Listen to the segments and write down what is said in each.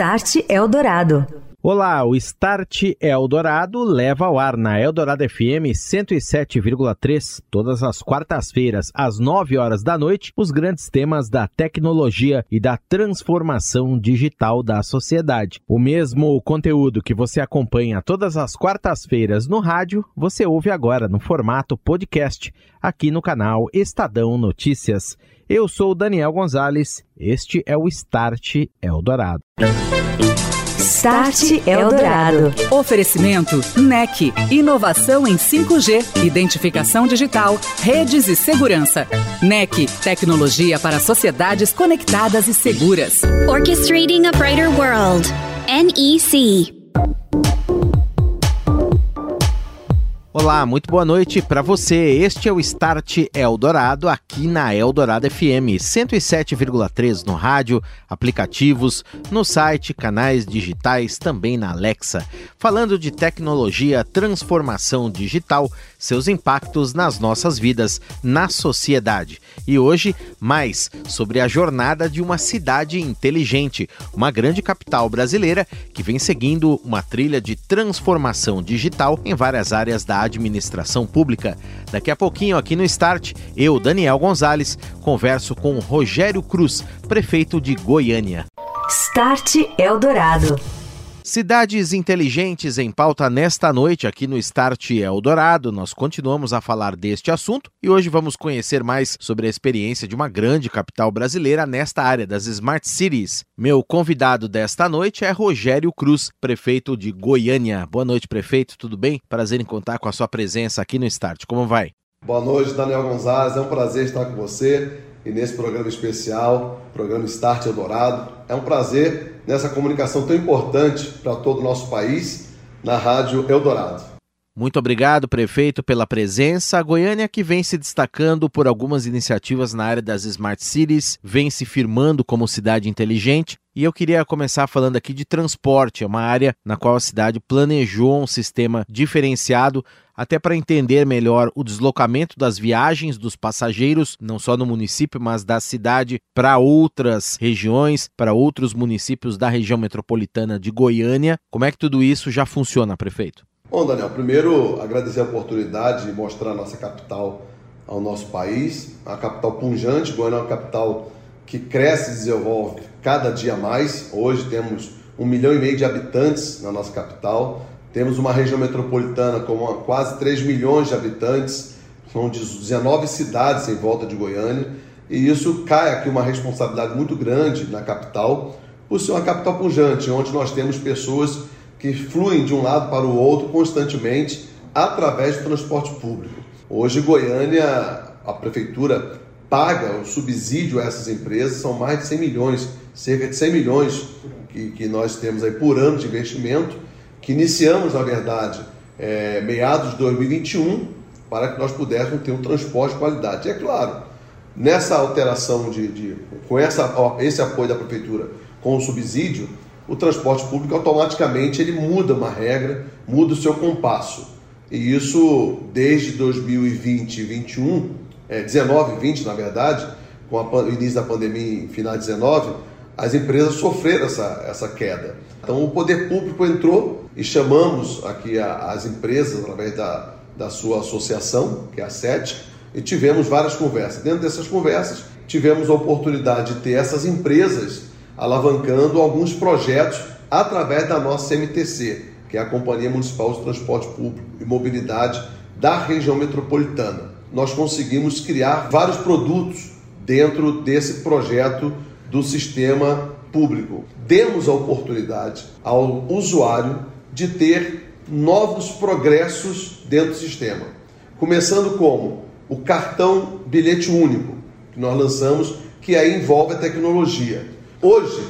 Start Eldorado. Olá, o Start Eldorado leva ao ar na Eldorado FM 107,3 todas as quartas-feiras, às 9 horas da noite, os grandes temas da tecnologia e da transformação digital da sociedade. O mesmo conteúdo que você acompanha todas as quartas-feiras no rádio, você ouve agora no formato podcast, aqui no canal Estadão Notícias. Eu sou Daniel Gonzalez, este é o Start Eldorado. Start Eldorado. Oferecimento NEC. Inovação em 5G, identificação digital, redes e segurança. NEC. Tecnologia para sociedades conectadas e seguras. Orchestrating a Brighter World. NEC. Olá, muito boa noite para você. Este é o Start Eldorado aqui na Eldorado FM 107,3 no rádio, aplicativos, no site, canais digitais, também na Alexa. Falando de tecnologia, transformação digital, seus impactos nas nossas vidas, na sociedade. E hoje, mais sobre a jornada de uma cidade inteligente, uma grande capital brasileira que vem seguindo uma trilha de transformação digital em várias áreas da administração pública. Daqui a pouquinho, aqui no Start, eu, Daniel Gonzalez, converso com Rogério Cruz, prefeito de Goiânia. Start Eldorado. Cidades inteligentes em pauta nesta noite aqui no Start Eldorado. Nós continuamos a falar deste assunto e hoje vamos conhecer mais sobre a experiência de uma grande capital brasileira nesta área das Smart Cities. Meu convidado desta noite é Rogério Cruz, prefeito de Goiânia. Boa noite, prefeito. Tudo bem? Prazer em contar com a sua presença aqui no Start. Como vai? Boa noite, Daniel Gonzalez. É um prazer estar com você e nesse programa especial, programa Start Eldorado. É um prazer nessa comunicação tão importante para todo o nosso país, na Rádio Eldorado. Muito obrigado, prefeito, pela presença. A Goiânia, que vem se destacando por algumas iniciativas na área das Smart Cities, vem se firmando como cidade inteligente. E eu queria começar falando aqui de transporte, é uma área na qual a cidade planejou um sistema diferenciado até para entender melhor o deslocamento das viagens dos passageiros, não só no município, mas da cidade para outras regiões, para outros municípios da região metropolitana de Goiânia. Como é que tudo isso já funciona, prefeito? Bom, Daniel, primeiro agradecer a oportunidade de mostrar a nossa capital ao nosso país, a capital punjante, Goiânia é uma capital que cresce e desenvolve cada dia mais. Hoje temos um milhão e meio de habitantes na nossa capital. Temos uma região metropolitana com quase 3 milhões de habitantes, são 19 cidades em volta de Goiânia, e isso cai aqui uma responsabilidade muito grande na capital, por ser uma capital pujante, onde nós temos pessoas que fluem de um lado para o outro constantemente através do transporte público. Hoje, Goiânia, a prefeitura paga o subsídio a essas empresas, são mais de 100 milhões, cerca de 100 milhões que, que nós temos aí por ano de investimento que iniciamos, na verdade, é, meados de 2021, para que nós pudéssemos ter um transporte de qualidade. E é claro, nessa alteração de, de com essa, esse apoio da prefeitura com o subsídio, o transporte público automaticamente ele muda uma regra, muda o seu compasso. E isso desde 2020 e 21, é, 19 e 20 na verdade, com o início da pandemia em final de 19, as empresas sofreram essa, essa queda. Então o poder público entrou e chamamos aqui a, as empresas através da, da sua associação, que é a SET, e tivemos várias conversas. Dentro dessas conversas, tivemos a oportunidade de ter essas empresas alavancando alguns projetos através da nossa MTC, que é a Companhia Municipal de Transporte Público e Mobilidade da região metropolitana. Nós conseguimos criar vários produtos dentro desse projeto do sistema público. Demos a oportunidade ao usuário de ter novos progressos dentro do sistema. Começando como o cartão bilhete único, que nós lançamos, que aí envolve a tecnologia. Hoje,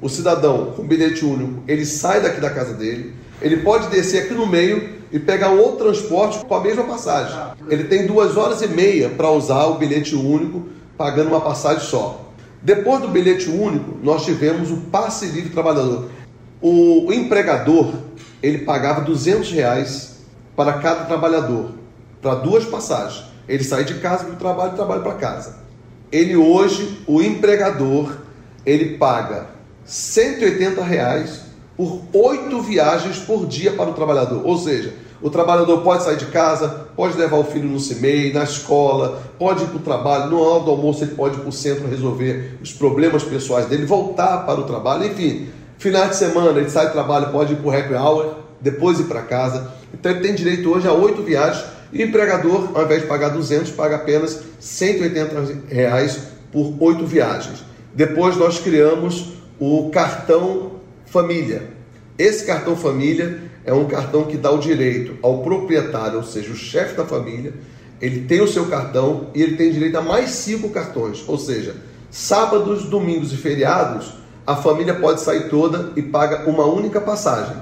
o cidadão com bilhete único, ele sai daqui da casa dele, ele pode descer aqui no meio e pegar outro transporte com a mesma passagem. Ele tem duas horas e meia para usar o bilhete único, pagando uma passagem só. Depois do bilhete único, nós tivemos o passe livre trabalhador. O empregador ele pagava 200 reais para cada trabalhador, para duas passagens. Ele sai de casa para o trabalho e trabalha para casa. Ele hoje, o empregador, ele paga 180 reais por oito viagens por dia para o trabalhador. Ou seja, o trabalhador pode sair de casa, pode levar o filho no CIMEI, na escola, pode ir para o trabalho, no hora do almoço ele pode ir para o centro resolver os problemas pessoais dele, voltar para o trabalho, enfim. Final de semana ele sai do trabalho, pode ir para o happy hour, depois ir para casa. Então ele tem direito hoje a oito viagens e o empregador, ao invés de pagar 200, paga apenas 180 reais por oito viagens. Depois nós criamos o cartão família. Esse cartão família é um cartão que dá o direito ao proprietário, ou seja, o chefe da família, ele tem o seu cartão e ele tem direito a mais cinco cartões, ou seja, sábados, domingos e feriados, a família pode sair toda e paga uma única passagem.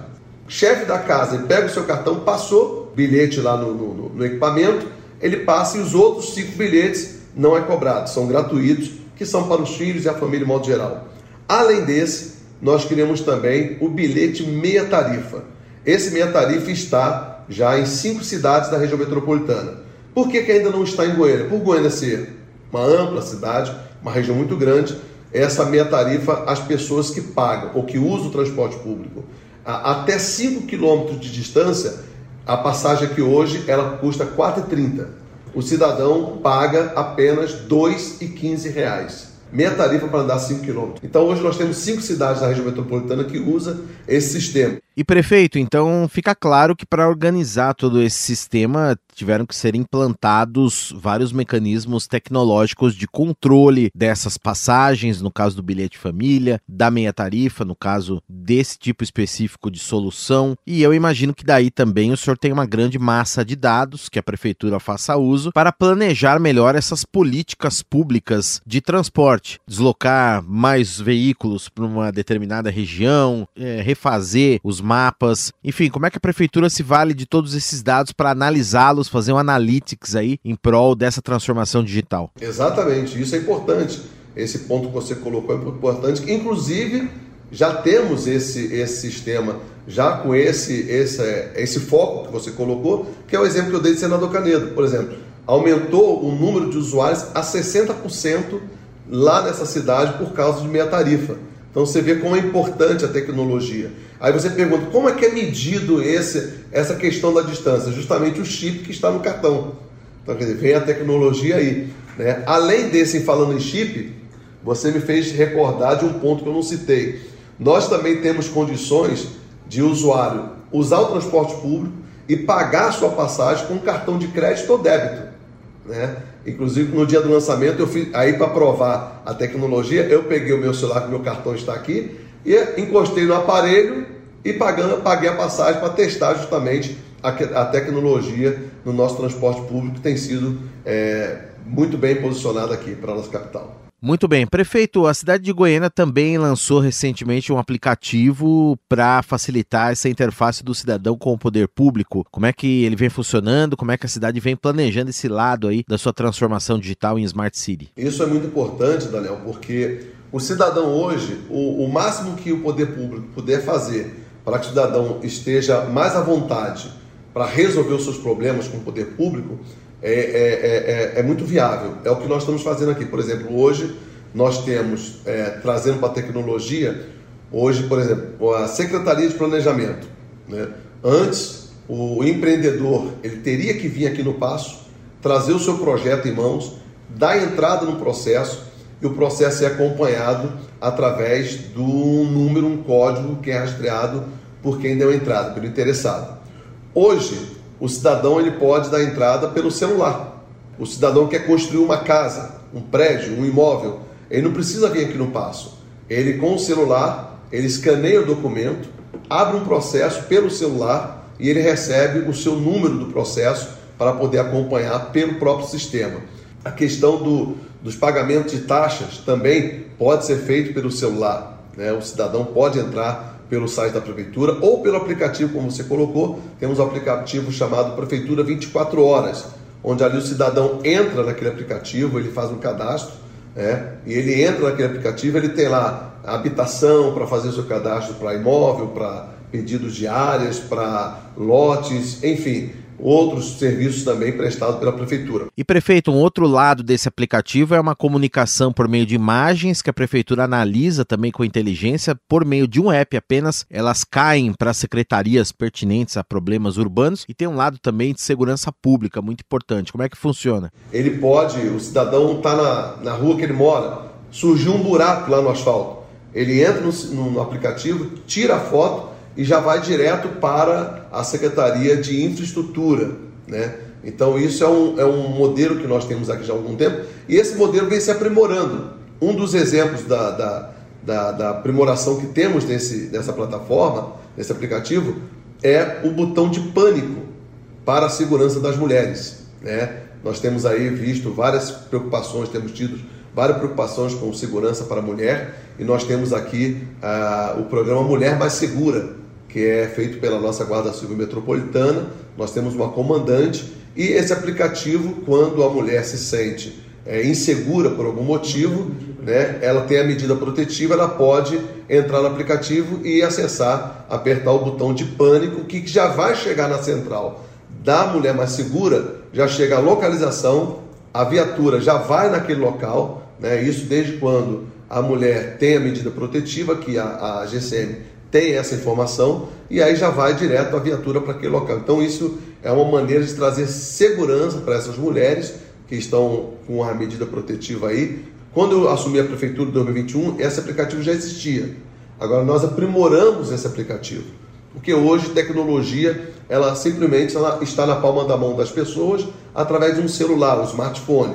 chefe da casa pega o seu cartão, passou bilhete lá no, no, no equipamento, ele passa e os outros cinco bilhetes não é cobrado, são gratuitos, que são para os filhos e a família de modo geral. Além desse, nós criamos também o bilhete meia tarifa. Esse meia tarifa está já em cinco cidades da região metropolitana. Por que, que ainda não está em Goiânia? Por Goiânia ser uma ampla cidade, uma região muito grande, essa meia tarifa, as pessoas que pagam ou que usam o transporte público até 5 quilômetros de distância, a passagem aqui hoje ela custa R$ 4,30. O cidadão paga apenas R$ 2,15 meia tarifa para andar 5 km. Então hoje nós temos cinco cidades da região metropolitana que usa esse sistema. E prefeito, então fica claro que para organizar todo esse sistema tiveram que ser implantados vários mecanismos tecnológicos de controle dessas passagens, no caso do bilhete família, da meia tarifa, no caso desse tipo específico de solução. E eu imagino que daí também o senhor tem uma grande massa de dados que a prefeitura faça uso para planejar melhor essas políticas públicas de transporte, deslocar mais veículos para uma determinada região, é, refazer os mapas, enfim, como é que a prefeitura se vale de todos esses dados para analisá-los, fazer um analytics aí em prol dessa transformação digital? Exatamente, isso é importante. Esse ponto que você colocou é importante. Inclusive, já temos esse, esse sistema, já com esse, esse, esse foco que você colocou, que é o exemplo que eu dei de senador Canedo, por exemplo. Aumentou o número de usuários a 60% lá nessa cidade por causa de meia tarifa. Então você vê como é importante a tecnologia. Aí você pergunta, como é que é medido esse, essa questão da distância? Justamente o chip que está no cartão. Então, quer dizer, vem a tecnologia aí. Né? Além desse, falando em chip, você me fez recordar de um ponto que eu não citei. Nós também temos condições de usuário usar o transporte público e pagar sua passagem com cartão de crédito ou débito. Né? Inclusive no dia do lançamento eu fiz aí para provar a tecnologia, eu peguei o meu celular, que meu cartão está aqui, e encostei no aparelho e pagando, paguei a passagem para testar justamente a, a, tecnologia no nosso transporte público que tem sido é, muito bem posicionada aqui para a nossa capital. Muito bem. Prefeito, a cidade de Goiânia também lançou recentemente um aplicativo para facilitar essa interface do cidadão com o poder público. Como é que ele vem funcionando? Como é que a cidade vem planejando esse lado aí da sua transformação digital em Smart City? Isso é muito importante, Daniel, porque o cidadão hoje, o, o máximo que o poder público puder fazer para que o cidadão esteja mais à vontade para resolver os seus problemas com o poder público, é, é, é, é, é, muito viável. É o que nós estamos fazendo aqui. Por exemplo, hoje nós temos, é, trazendo para a tecnologia, hoje, por exemplo, a Secretaria de Planejamento. Né? Antes, o empreendedor ele teria que vir aqui no Passo, trazer o seu projeto em mãos, dar entrada no processo e o processo é acompanhado através do número, um código que é rastreado por quem deu entrada, pelo interessado. Hoje, o cidadão ele pode dar entrada pelo celular. O cidadão quer construir uma casa, um prédio, um imóvel, ele não precisa vir aqui no passo. Ele com o celular, ele escaneia o documento, abre um processo pelo celular e ele recebe o seu número do processo para poder acompanhar pelo próprio sistema. A questão do, dos pagamentos de taxas também pode ser feito pelo celular. Né? O cidadão pode entrar pelo site da prefeitura ou pelo aplicativo, como você colocou. Temos um aplicativo chamado Prefeitura 24 Horas, onde ali o cidadão entra naquele aplicativo, ele faz um cadastro, né? e ele entra naquele aplicativo, ele tem lá habitação para fazer o seu cadastro para imóvel, para pedidos de áreas, para lotes, enfim. Outros serviços também prestados pela prefeitura. E prefeito, um outro lado desse aplicativo é uma comunicação por meio de imagens que a prefeitura analisa também com inteligência por meio de um app apenas. Elas caem para secretarias pertinentes a problemas urbanos e tem um lado também de segurança pública muito importante. Como é que funciona? Ele pode, o cidadão está na, na rua que ele mora, surgiu um buraco lá no asfalto. Ele entra no, no aplicativo, tira a foto e já vai direto para a Secretaria de Infraestrutura. Né? Então, isso é um, é um modelo que nós temos aqui já há algum tempo e esse modelo vem se aprimorando. Um dos exemplos da, da, da, da aprimoração que temos nesse, nessa plataforma, nesse aplicativo, é o botão de pânico para a segurança das mulheres. Né? Nós temos aí visto várias preocupações, temos tido várias preocupações com segurança para a mulher e nós temos aqui ah, o programa Mulher Mais Segura, que é feito pela nossa Guarda Civil Metropolitana. Nós temos uma comandante e esse aplicativo, quando a mulher se sente é, insegura por algum motivo, né, ela tem a medida protetiva, ela pode entrar no aplicativo e acessar, apertar o botão de pânico, que já vai chegar na central da mulher mais segura, já chega a localização, a viatura já vai naquele local, né, isso desde quando a mulher tem a medida protetiva, que a, a GCM tem essa informação e aí já vai direto a viatura para aquele local. Então isso é uma maneira de trazer segurança para essas mulheres que estão com a medida protetiva aí. Quando eu assumi a prefeitura em 2021, esse aplicativo já existia. Agora nós aprimoramos esse aplicativo, porque hoje tecnologia ela simplesmente ela está na palma da mão das pessoas através de um celular, um smartphone.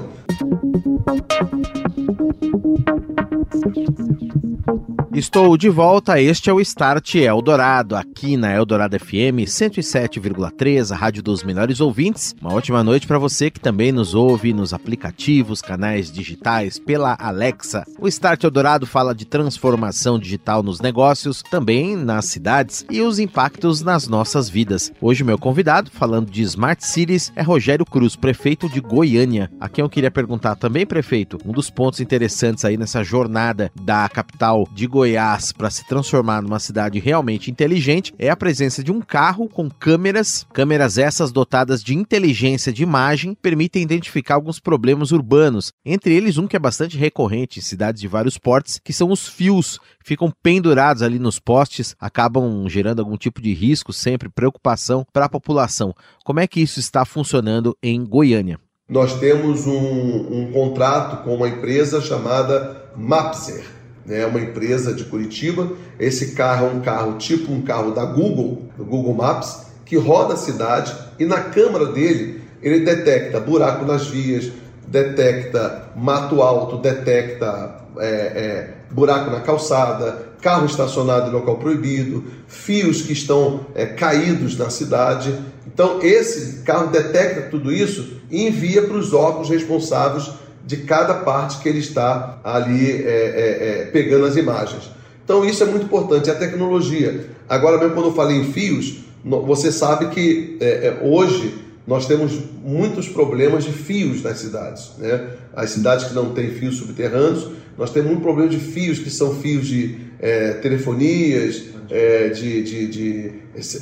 Estou de volta, este é o Start Eldorado, aqui na Eldorado FM 107,3, a rádio dos melhores ouvintes. Uma ótima noite para você que também nos ouve nos aplicativos, canais digitais, pela Alexa. O Start Eldorado fala de transformação digital nos negócios, também nas cidades e os impactos nas nossas vidas. Hoje meu convidado, falando de Smart Cities, é Rogério Cruz, prefeito de Goiânia. A quem eu queria perguntar também, prefeito, um dos pontos interessantes aí nessa jornada da capital de Goiânia Goiás para se transformar numa cidade realmente inteligente é a presença de um carro com câmeras, câmeras essas dotadas de inteligência de imagem, permitem identificar alguns problemas urbanos, entre eles um que é bastante recorrente em cidades de vários portes, que são os fios ficam pendurados ali nos postes, acabam gerando algum tipo de risco, sempre preocupação para a população. Como é que isso está funcionando em Goiânia? Nós temos um, um contrato com uma empresa chamada Mapser é uma empresa de Curitiba. Esse carro é um carro tipo um carro da Google, do Google Maps, que roda a cidade e na câmera dele ele detecta buraco nas vias, detecta mato alto, detecta é, é, buraco na calçada, carro estacionado em local proibido, fios que estão é, caídos na cidade. Então, esse carro detecta tudo isso e envia para os órgãos responsáveis de cada parte que ele está ali é, é, é, pegando as imagens. Então isso é muito importante, é a tecnologia. Agora mesmo quando eu falei em fios, você sabe que é, é, hoje nós temos muitos problemas de fios nas cidades. Né? As cidades que não têm fios subterrâneos, nós temos muito problema de fios que são fios de é, telefonias, é, de, de, de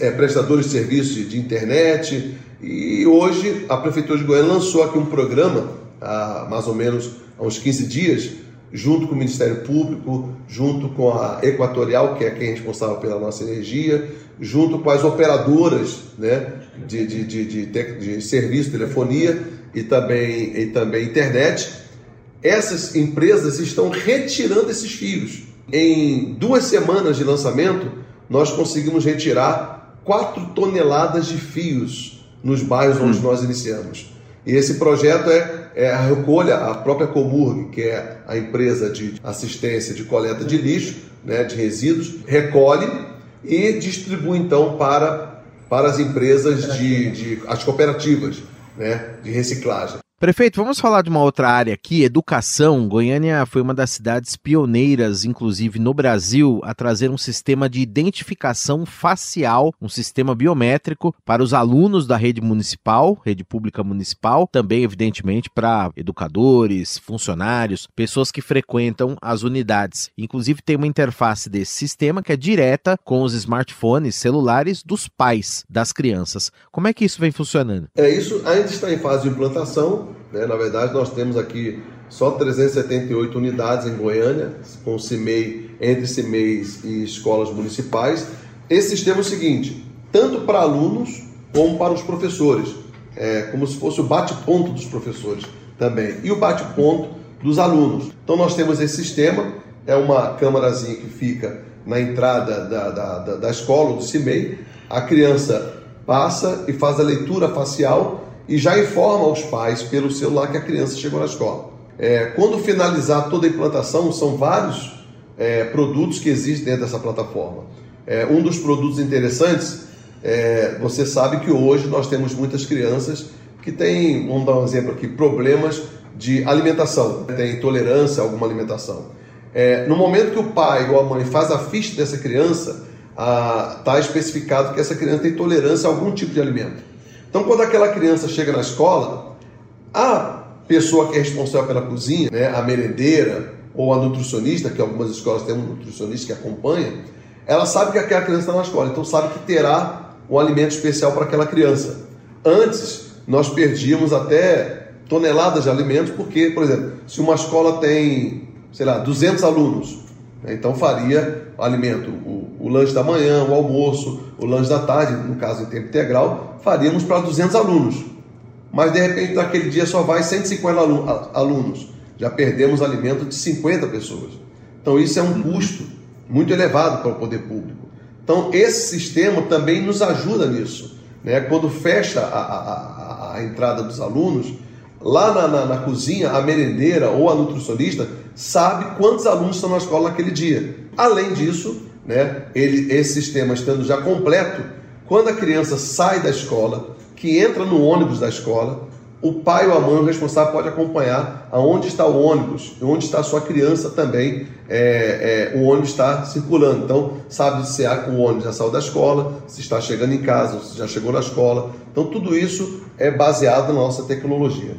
é, prestadores de serviços de, de internet. E hoje a Prefeitura de Goiânia lançou aqui um programa há mais ou menos há uns 15 dias, junto com o Ministério Público, junto com a Equatorial, que é quem é responsável pela nossa energia, junto com as operadoras né, de, de, de, de, de serviço, telefonia e também, e também internet. Essas empresas estão retirando esses fios. Em duas semanas de lançamento, nós conseguimos retirar 4 toneladas de fios nos bairros onde hum. nós iniciamos. E esse projeto é, é a recolha, a própria Comurg, que é a empresa de assistência de coleta de lixo, né, de resíduos, recolhe e distribui então para, para as empresas de, de as cooperativas né, de reciclagem. Prefeito, vamos falar de uma outra área aqui, educação. Goiânia foi uma das cidades pioneiras, inclusive no Brasil, a trazer um sistema de identificação facial, um sistema biométrico para os alunos da rede municipal, rede pública municipal, também, evidentemente, para educadores, funcionários, pessoas que frequentam as unidades. Inclusive, tem uma interface desse sistema que é direta com os smartphones celulares dos pais das crianças. Como é que isso vem funcionando? É, isso ainda está em fase de implantação. Né? Na verdade, nós temos aqui só 378 unidades em Goiânia, com CIMEI, entre CIMEIs e escolas municipais. Esse sistema é o seguinte, tanto para alunos como para os professores, é como se fosse o bate-ponto dos professores também, e o bate-ponto dos alunos. Então nós temos esse sistema, é uma câmarazinha que fica na entrada da, da, da, da escola, do CIMEI, a criança passa e faz a leitura facial e já informa aos pais pelo celular que a criança chegou na escola. É, quando finalizar toda a implantação, são vários é, produtos que existem dentro dessa plataforma. É, um dos produtos interessantes, é, você sabe que hoje nós temos muitas crianças que têm, vamos dar um exemplo aqui, problemas de alimentação, tem intolerância a alguma alimentação. É, no momento que o pai ou a mãe faz a ficha dessa criança, está especificado que essa criança tem intolerância a algum tipo de alimento. Então, quando aquela criança chega na escola, a pessoa que é responsável pela cozinha, né, a merendeira ou a nutricionista, que algumas escolas têm um nutricionista que acompanha, ela sabe que aquela criança está na escola, então sabe que terá um alimento especial para aquela criança. Antes, nós perdíamos até toneladas de alimentos, porque, por exemplo, se uma escola tem, sei lá, 200 alunos, né, então faria alimento, o, lanche da manhã, o almoço, o lanche da tarde, no caso em tempo integral, faríamos para 200 alunos. Mas de repente naquele dia só vai 150 alunos. Já perdemos alimento de 50 pessoas. Então isso é um custo muito elevado para o poder público. Então esse sistema também nos ajuda nisso. Né? Quando fecha a, a, a, a entrada dos alunos, lá na, na, na, cozinha, a merendeira ou a nutricionista sabe quantos alunos estão na escola naquele dia. Além disso, né, ele, esse sistema estando já completo, quando a criança sai da escola, que entra no ônibus da escola, o pai ou a mãe, o responsável, pode acompanhar aonde está o ônibus, onde está a sua criança também, é, é, o ônibus está circulando. Então, sabe se o ônibus já saiu da escola, se está chegando em casa, se já chegou na escola. Então, tudo isso é baseado na nossa tecnologia.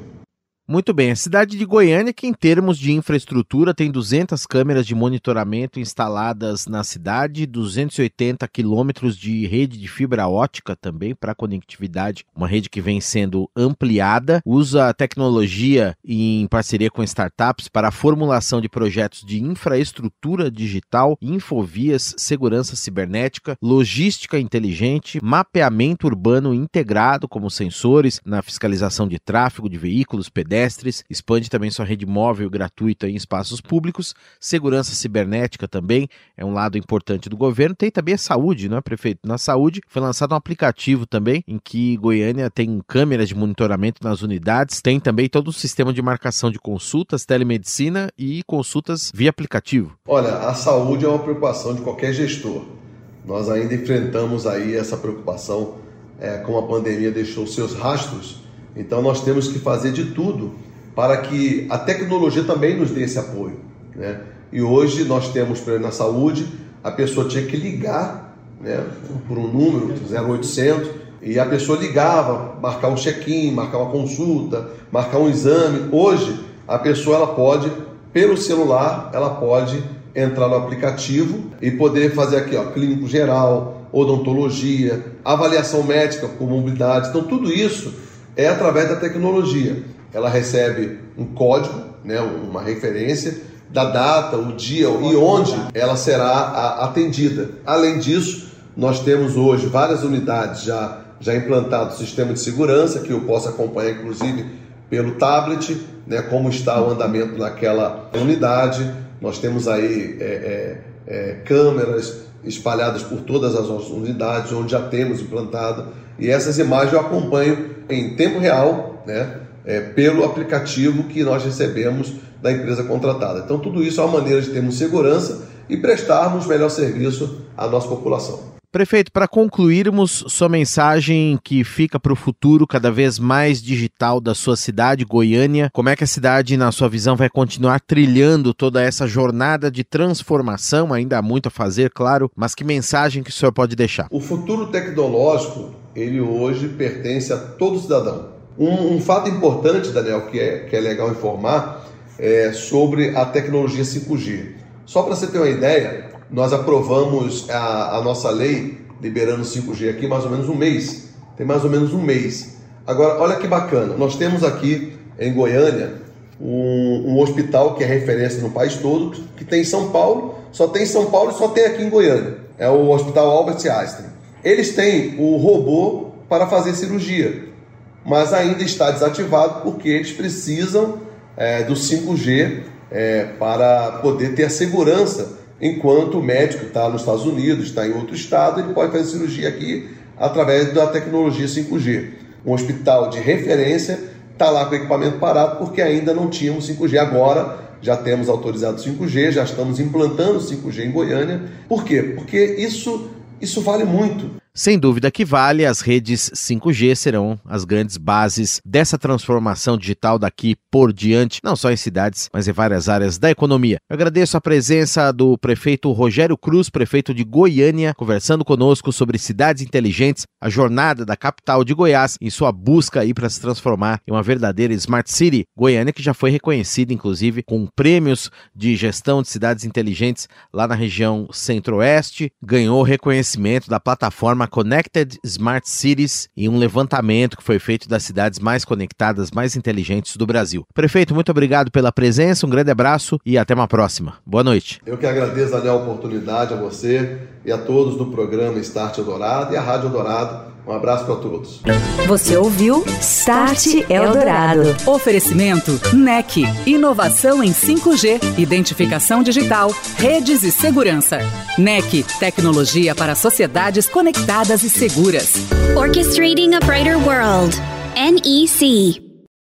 Muito bem, a cidade de Goiânia, que em termos de infraestrutura tem 200 câmeras de monitoramento instaladas na cidade, 280 quilômetros de rede de fibra ótica também para conectividade, uma rede que vem sendo ampliada, usa tecnologia em parceria com startups para a formulação de projetos de infraestrutura digital, infovias, segurança cibernética, logística inteligente, mapeamento urbano integrado como sensores na fiscalização de tráfego de veículos, pedestres pedestres, expande também sua rede móvel gratuita em espaços públicos, segurança cibernética também é um lado importante do governo. Tem também a saúde, não é, prefeito? Na saúde foi lançado um aplicativo também em que Goiânia tem câmeras de monitoramento nas unidades, tem também todo o sistema de marcação de consultas, telemedicina e consultas via aplicativo. Olha, a saúde é uma preocupação de qualquer gestor. Nós ainda enfrentamos aí essa preocupação é, como a pandemia deixou seus rastros então nós temos que fazer de tudo para que a tecnologia também nos dê esse apoio. Né? E hoje nós temos, exemplo, na saúde, a pessoa tinha que ligar né, por um número, 0800, e a pessoa ligava, marcar um check-in, marcar uma consulta, marcar um exame. Hoje, a pessoa ela pode, pelo celular, ela pode entrar no aplicativo e poder fazer aqui, ó, clínico geral, odontologia, avaliação médica por mobilidade. Então, tudo isso é através da tecnologia. Ela recebe um código, né, uma referência da data, o dia e onde ela será atendida. Além disso, nós temos hoje várias unidades já, já implantado o sistema de segurança, que eu posso acompanhar inclusive pelo tablet, né, como está o andamento naquela unidade. Nós temos aí é, é, é, câmeras espalhadas por todas as nossas unidades, onde já temos implantado. E essas imagens eu acompanho em tempo real, né, é, pelo aplicativo que nós recebemos da empresa contratada. Então, tudo isso é uma maneira de termos segurança e prestarmos melhor serviço à nossa população. Prefeito, para concluirmos, sua mensagem que fica para o futuro cada vez mais digital da sua cidade, Goiânia, como é que a cidade, na sua visão, vai continuar trilhando toda essa jornada de transformação? Ainda há muito a fazer, claro, mas que mensagem que o senhor pode deixar? O futuro tecnológico, ele hoje pertence a todo cidadão. Um, um fato importante, Daniel, que é, que é legal informar, é sobre a tecnologia 5G. Só para você ter uma ideia, nós aprovamos a, a nossa lei liberando 5G aqui mais ou menos um mês. Tem mais ou menos um mês. Agora, olha que bacana, nós temos aqui em Goiânia um, um, hospital que é referência no país todo, que tem em São Paulo, só tem em São Paulo e só tem aqui em Goiânia. É o Hospital Albert Einstein. Eles têm o robô para fazer cirurgia mas ainda está desativado porque eles precisam é, do 5G é, para poder ter a segurança. Enquanto o médico está nos Estados Unidos, está em outro estado, ele pode fazer cirurgia aqui através da tecnologia 5G. Um hospital de referência está lá com o equipamento parado porque ainda não tínhamos 5G. Agora já temos autorizado 5G, já estamos implantando 5G em Goiânia. Por quê? Porque isso, isso vale muito. Sem dúvida que vale, as redes 5G serão as grandes bases dessa transformação digital daqui por diante, não só em cidades, mas em várias áreas da economia. Eu agradeço a presença do prefeito Rogério Cruz, prefeito de Goiânia, conversando conosco sobre cidades inteligentes, a jornada da capital de Goiás em sua busca aí para se transformar em uma verdadeira Smart City. Goiânia que já foi reconhecida, inclusive, com prêmios de gestão de cidades inteligentes lá na região centro-oeste, ganhou reconhecimento da plataforma Connected Smart Cities e um levantamento que foi feito das cidades mais conectadas, mais inteligentes do Brasil. Prefeito, muito obrigado pela presença, um grande abraço e até uma próxima. Boa noite. Eu que agradeço, a oportunidade a você e a todos do programa Start Eldorado e a Rádio Eldorado um abraço para todos. Você ouviu Start Eldorado. Oferecimento NEC. Inovação em 5G, identificação digital, redes e segurança. NEC. Tecnologia para sociedades conectadas e seguras. Orchestrating a Brighter World. NEC.